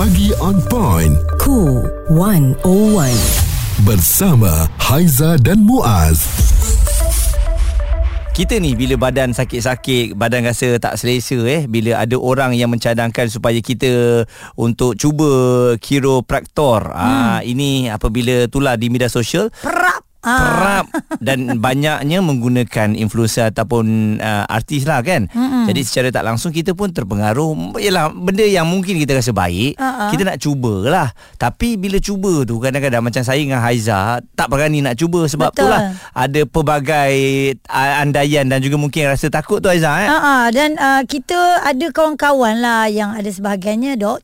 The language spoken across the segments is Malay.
Pagi on point. Cool 101. Bersama Haiza dan Muaz. Kita ni bila badan sakit-sakit, badan rasa tak selesa eh bila ada orang yang mencadangkan supaya kita untuk cuba kiropraktor. Hmm. Ah ini apabila tular di media sosial Perap. Ah. kerap dan banyaknya menggunakan influencer ataupun uh, artis lah kan. Mm-hmm. Jadi secara tak langsung kita pun terpengaruh. Yalah benda yang mungkin kita rasa baik, Uh-uh. kita nak cubalah. Tapi bila cuba tu kadang-kadang macam saya dengan Haiza tak berani nak cuba sebab Betul. itulah ada pelbagai uh, andaian dan juga mungkin rasa takut tu Haiza eh. Ah dan uh, kita ada kawan-kawan lah yang ada sebahagiannya doktor,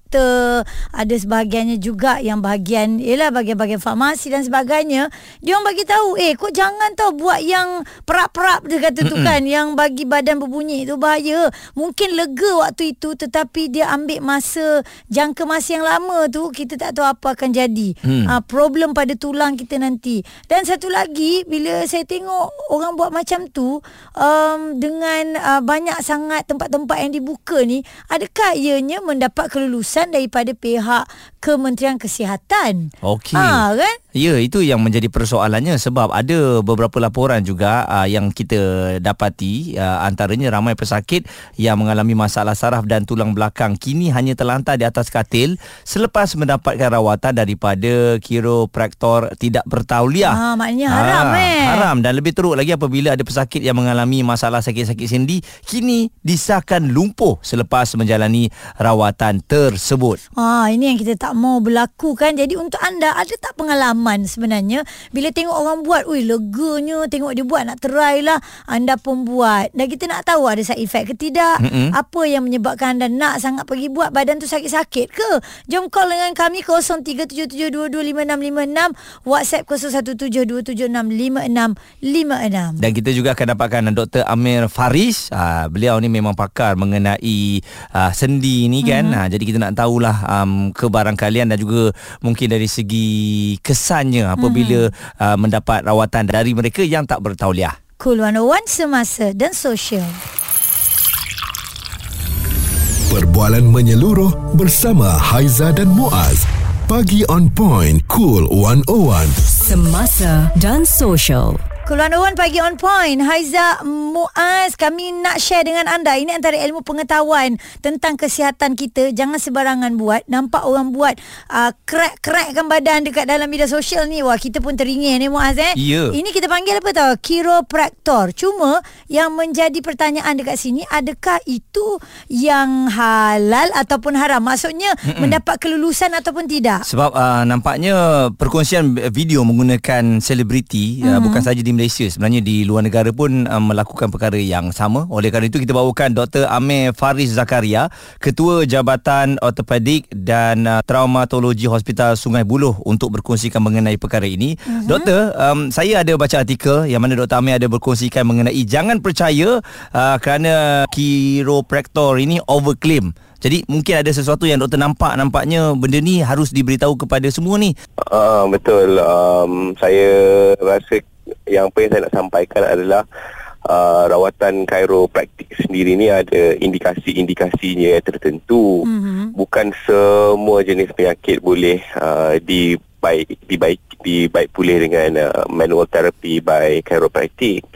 ada sebahagiannya juga yang bahagian ialah bahagian-bahagian farmasi dan sebagainya. Dia orang bagi tahu, eh kau jangan tau buat yang perap-perap dia kata tu kan yang bagi badan berbunyi tu bahaya. Mungkin lega waktu itu tetapi dia ambil masa jangka masa yang lama tu kita tak tahu apa akan jadi. Hmm. Ah problem pada tulang kita nanti. Dan satu lagi bila saya tengok orang buat macam tu um, dengan uh, banyak sangat tempat-tempat yang dibuka ni adakah ianya mendapat kelulusan daripada pihak Kementerian Kesihatan? Okey. Ha kan? Ya, itu yang menjadi persoalannya sebab ada beberapa laporan juga uh, yang kita dapati uh, antaranya ramai pesakit yang mengalami masalah saraf dan tulang belakang kini hanya terlantar di atas katil selepas mendapatkan rawatan daripada kiropraktor tidak bertauliah. Ah, maknanya haram, eh. Haram dan lebih teruk lagi apabila ada pesakit yang mengalami masalah sakit-sakit sendi kini disahkan lumpuh selepas menjalani rawatan tersebut. Ha, ini yang kita tak mau berlaku kan. Jadi untuk anda ada tak pengalaman sebenarnya bila tengok orang buat, ui leganya tengok dia buat nak try lah. Anda pun buat. Dan kita nak tahu ada side effect ke tidak. Mm-mm. Apa yang menyebabkan anda nak sangat pergi buat badan tu sakit-sakit ke? Jom call dengan kami 0377225656 WhatsApp 0172765656. Dan kita juga akan dapatkan Dr. Amir Faris. Uh, beliau ni memang pakar mengenai uh, sendi ni kan. Mm-hmm. Uh, jadi kita nak tahulah um, kebarangkalian dan juga mungkin dari segi kesannya apabila mm-hmm. uh, mendapat rawatan dari mereka yang tak bertauliah. Cool 101 semasa dan sosial. Perbualan menyeluruh bersama Haiza dan Muaz. Pagi on point. Cool 101. Semasa dan social. Kulanuan pagi on point. Haiza Muaz Kami nak share dengan anda. Ini antara ilmu pengetahuan Tentang kesihatan kita. Jangan sebarangan buat. Nampak orang buat uh, Crack-crackkan badan Dekat dalam media sosial ni. Wah kita pun teringin ni Muaz eh? Ya. Ini kita panggil apa tau? Chiropractor. Cuma Yang menjadi pertanyaan dekat sini Adakah itu Yang halal Ataupun haram? Maksudnya Mm-mm. Mendapat kelulusan Ataupun tidak? Sebab uh, nampaknya perkongsian video menggunakan selebriti mm-hmm. uh, bukan saja di Malaysia sebenarnya di luar negara pun uh, melakukan perkara yang sama. Oleh kerana itu kita bawakan Dr. Amir Faris Zakaria, Ketua Jabatan Ortopedik dan uh, Traumatologi Hospital Sungai Buloh untuk berkongsikan mengenai perkara ini. Mm-hmm. Doktor, um, saya ada baca artikel yang mana Dr. Amir ada berkongsikan mengenai jangan percaya uh, kerana kiropraktor ini overclaim. Jadi mungkin ada sesuatu yang doktor nampak nampaknya benda ni harus diberitahu kepada semua ni. Uh, betul. Um, saya rasa yang apa yang saya nak sampaikan adalah uh, rawatan chiropractic sendiri ni ada indikasi-indikasinya tertentu. Mhm. Bukan semua jenis penyakit boleh uh, dibaik dibaik dibaik pulih dengan uh, manual therapy by chiropractic.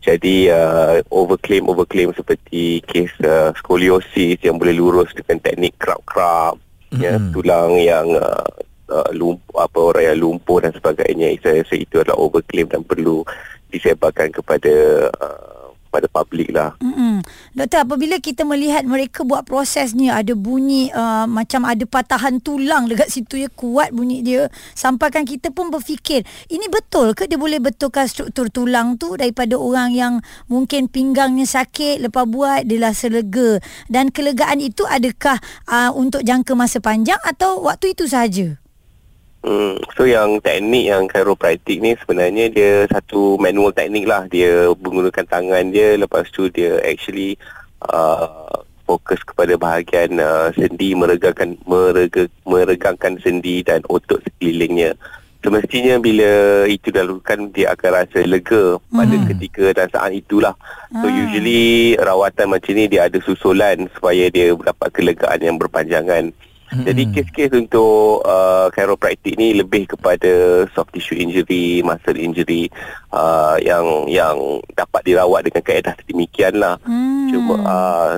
Jadi uh, overclaim overclaim seperti kes uh, skoliosis yang boleh lurus dengan teknik krap-krap mm-hmm. ya tulang yang uh, uh, lumpuh apa orang yang lumpuh dan sebagainya saya rasa itu adalah overclaim dan perlu disebarkan kepada uh, kepada publik lah. Mm-mm. Doktor, apabila kita melihat mereka buat proses ni ada bunyi uh, macam ada patahan tulang dekat situ ya kuat bunyi dia sampaikan kita pun berfikir ini betul ke dia boleh betulkan struktur tulang tu daripada orang yang mungkin pinggangnya sakit lepas buat dia rasa lega dan kelegaan itu adakah uh, untuk jangka masa panjang atau waktu itu sahaja? Hmm, so yang teknik yang chiropractic ni sebenarnya dia satu manual teknik lah. Dia menggunakan tangan dia lepas tu dia actually uh, fokus kepada bahagian uh, sendi meregangkan merega, meregangkan sendi dan otot sekelilingnya. Semestinya bila itu dilakukan dia akan rasa lega pada Hmm. ketika dan saat itulah. So Ah. usually rawatan macam ni dia ada susulan supaya dia dapat kelegaan yang berpanjangan. Hmm. Jadi kes-kes untuk uh, chiropractic ni lebih kepada soft tissue injury, muscle injury uh, yang yang dapat dirawat dengan kaedah sedemikian lah. Hmm. Cuma uh,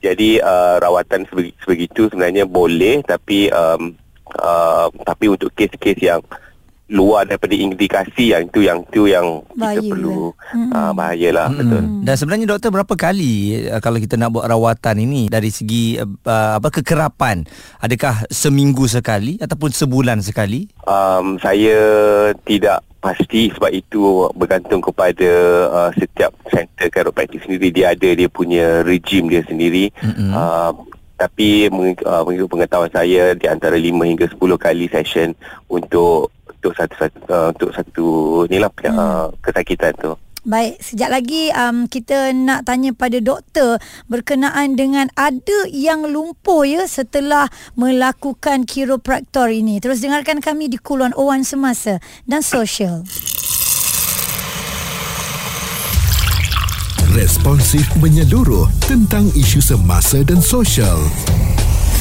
jadi uh, rawatan sebeg- sebegitu sebenarnya boleh tapi um, uh, tapi untuk kes-kes yang luar daripada indikasi yang itu yang tu yang Bahaya kita perlu Mm-mm. uh, bahayalah betul. Hmm. Dan sebenarnya doktor berapa kali uh, kalau kita nak buat rawatan ini dari segi uh, apa kekerapan? Adakah seminggu sekali ataupun sebulan sekali? Um, saya tidak pasti sebab itu bergantung kepada uh, setiap center chiropractic sendiri dia ada dia punya regime dia sendiri. Mm-mm. Uh, tapi mengikut, uh, mengikut pengetahuan saya di antara 5 hingga 10 kali session untuk untuk satu satu uh, untuk satu ni lah hmm. uh, kesakitan tu. Baik, sekejap lagi um, kita nak tanya pada doktor berkenaan dengan ada yang lumpuh ya setelah melakukan kiropraktor ini. Terus dengarkan kami di Kulon Owan Semasa dan Sosial. Responsif menyeluruh tentang isu semasa dan sosial.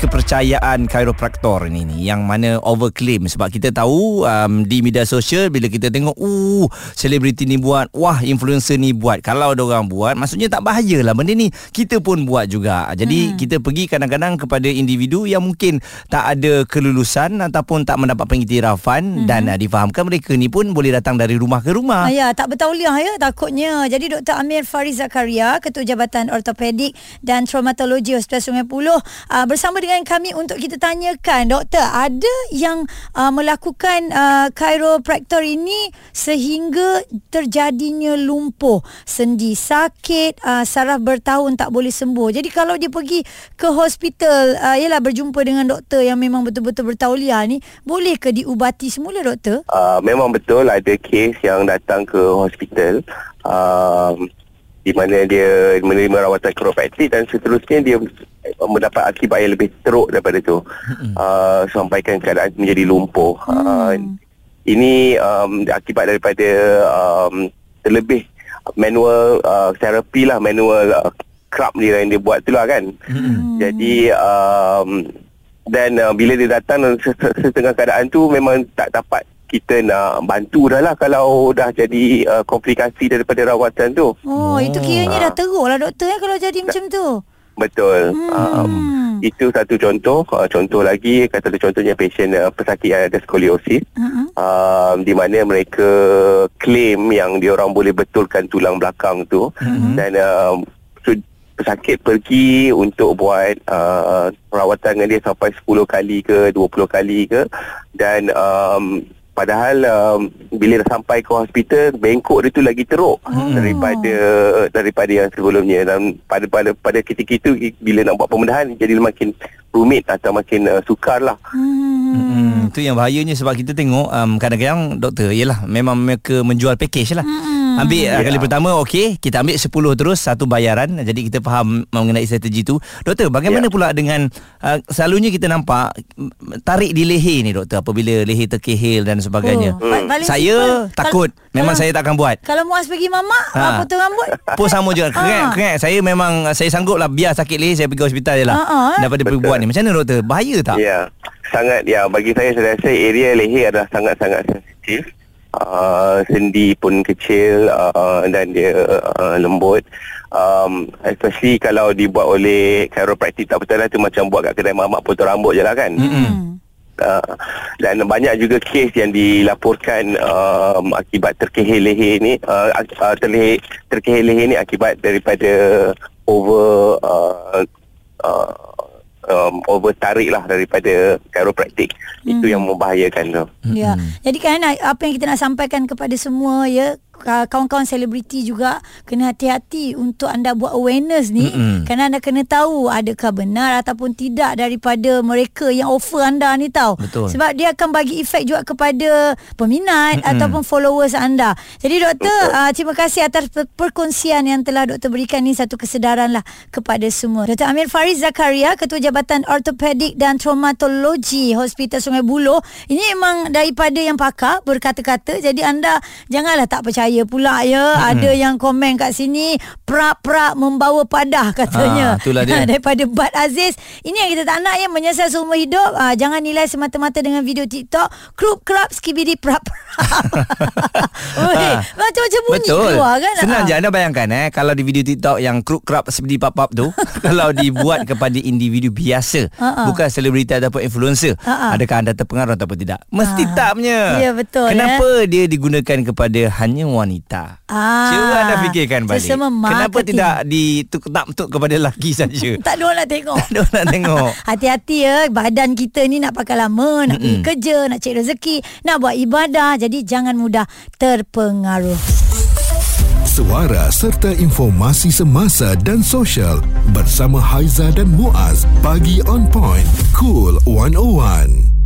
Kepercayaan chiropractor ini ni yang mana overclaim sebab kita tahu um, di media sosial bila kita tengok uh selebriti ni buat wah influencer ni buat kalau ada orang buat maksudnya tak bahayalah benda ni kita pun buat juga jadi hmm. kita pergi kadang-kadang kepada individu yang mungkin tak ada kelulusan ataupun tak mendapat pengiktirafan hmm. dan uh, difahamkan mereka ni pun boleh datang dari rumah ke rumah Ah, ya, tak bertauliah ya takutnya. Jadi Dr. Amir Faris Zakaria, Ketua Jabatan Ortopedik dan Traumatologi Hospital Sungai Buloh uh, bersama dengan kami untuk kita tanyakan, Doktor, ada yang uh, melakukan uh, chiropractor ini sehingga terjadinya lumpuh, sendi sakit, uh, saraf bertahun tak boleh sembuh. Jadi kalau dia pergi ke hospital, uh, yalah berjumpa dengan doktor yang memang betul-betul bertauliah ni, boleh ke diubati semula, Doktor? Uh, memang betul ada kes yang datang ke hospital um, di mana dia menerima rawatan chiropractic dan seterusnya dia mendapat akibat yang lebih teruk daripada tu. Uh, sampaikan keadaan menjadi lumpuh. Uh, ini um, akibat daripada um, terlebih manual uh, therapy lah manual uh, crab ni yang dia buat tu lah kan. Jadi um, dan uh, bila dia datang setengah keadaan tu memang tak dapat kita nak bantu dah lah kalau dah jadi uh, komplikasi daripada rawatan tu. Oh, itu kiranya dah teruk lah doktor ya kalau jadi macam tu. Betul. Hmm. Um, itu satu contoh. Uh, contoh lagi, kata contohnya pasien uh, pesakit yang ada skoliosis. Mm-mm. Um, di mana mereka claim yang dia orang boleh betulkan tulang belakang tu. Mhm. Dan um, so, pesakit pergi untuk buat uh, rawatan dengan dia sampai 10 kali ke 20 kali ke dan um, padahal um, bila dah sampai ke hospital bengkok dia tu lagi teruk Oh. daripada daripada yang sebelumnya dan pada pada pada ketika itu bila nak buat pembedahan jadi makin rumit atau makin uh, sukar lah Hmm, tu yang bahayanya sebab kita tengok um, kadang-kadang doktor yalah memang mereka menjual package lah. Hmm. Ambil yeah. Ya. kali pertama okey, kita ambil 10 terus satu bayaran. Jadi kita faham mengenai strategi tu. Doktor, bagaimana Ya. pula dengan uh, selalunya kita nampak mm, tarik di leher ni doktor apabila leher terkehil dan sebagainya. Oh, pa- paling Saya simple. takut. Kalau- Memang kalau- saya tak akan buat. Kalau Muaz pergi mamak, Ha. ha. potong rambut. Pun sama juga Keringat Ah. keringat Saya memang Saya sanggup lah Biar sakit leher Saya pergi hospital je lah Ah, ah, eh. Daripada pergi Betul. buat ni Macam mana doktor Bahaya tak Ya, sangat ya bagi saya saya rasa area leher adalah sangat-sangat sensitif. Uh, sendi pun kecil uh, dan dia uh, lembut. Um, especially kalau dibuat oleh chiropractic tak betul lah tu macam buat kat kedai mamak potong rambut je lah kan. Uh, dan banyak juga kes yang dilaporkan um, akibat terkehil leher ni uh, uh, terleher, terkehil leher ni akibat daripada over uh, uh, um, over tarik lah daripada chiropractic. Itu yang membahayakan tu Ya. Jadi kan apa yang kita nak sampaikan kepada semua ya kawan-kawan selebriti juga kena hati-hati untuk anda buat awareness ni Mm-mm. kerana anda kena tahu adakah benar ataupun tidak daripada mereka yang offer anda ni tahu. Betul. Sebab dia akan bagi efek juga kepada peminat Mm-mm. ataupun followers anda. Jadi doktor Betul. uh, terima kasih atas per- perkongsian yang telah doktor berikan ni satu kesedaran lah kepada semua. Dr. Amir Faris Zakaria Ketua Jabatan Ortopedik dan Traumatologi Hospital Sungai Buloh. Ini memang daripada yang pakar berkata-kata jadi anda janganlah tak percaya saya pula ya. Hmm. Ada yang komen kat sini prak-prak membawa padah katanya. Ah, itulah dia. Daripada Bad Aziz. Ini yang kita tak nak ya menyesal seumur hidup. Ah, jangan nilai semata-mata dengan video TikTok. Krup krap skibidi prak-prak. Oi, Ah. Macam-macam bunyi Betul keluar kan. Senang Ah. je anda bayangkan eh Kalau di video TikTok Yang kruk krap seperti pap-pap tu Kalau dibuat kepada individu biasa Ha-ha. Bukan selebriti ataupun influencer Ha-ha. Adakah anda terpengaruh ataupun tidak Mesti Ah. tak punya Ya, betul, Kenapa dia digunakan kepada hanya wanita Ah. Cuba anda fikirkan balik Sesama Kenapa marketing. tidak dituk-tak kepada lelaki saja Tak ada orang nak tengok. Tak ada orang nak tengok Hati-hati ya Badan kita ni nak pakai lama Nak pergi kerja Nak cek rezeki Nak buat ibadah Jadi jangan mudah terpengaruh Suara serta informasi semasa dan sosial bersama Haiza dan Muaz. Pagi on point. Cool 101.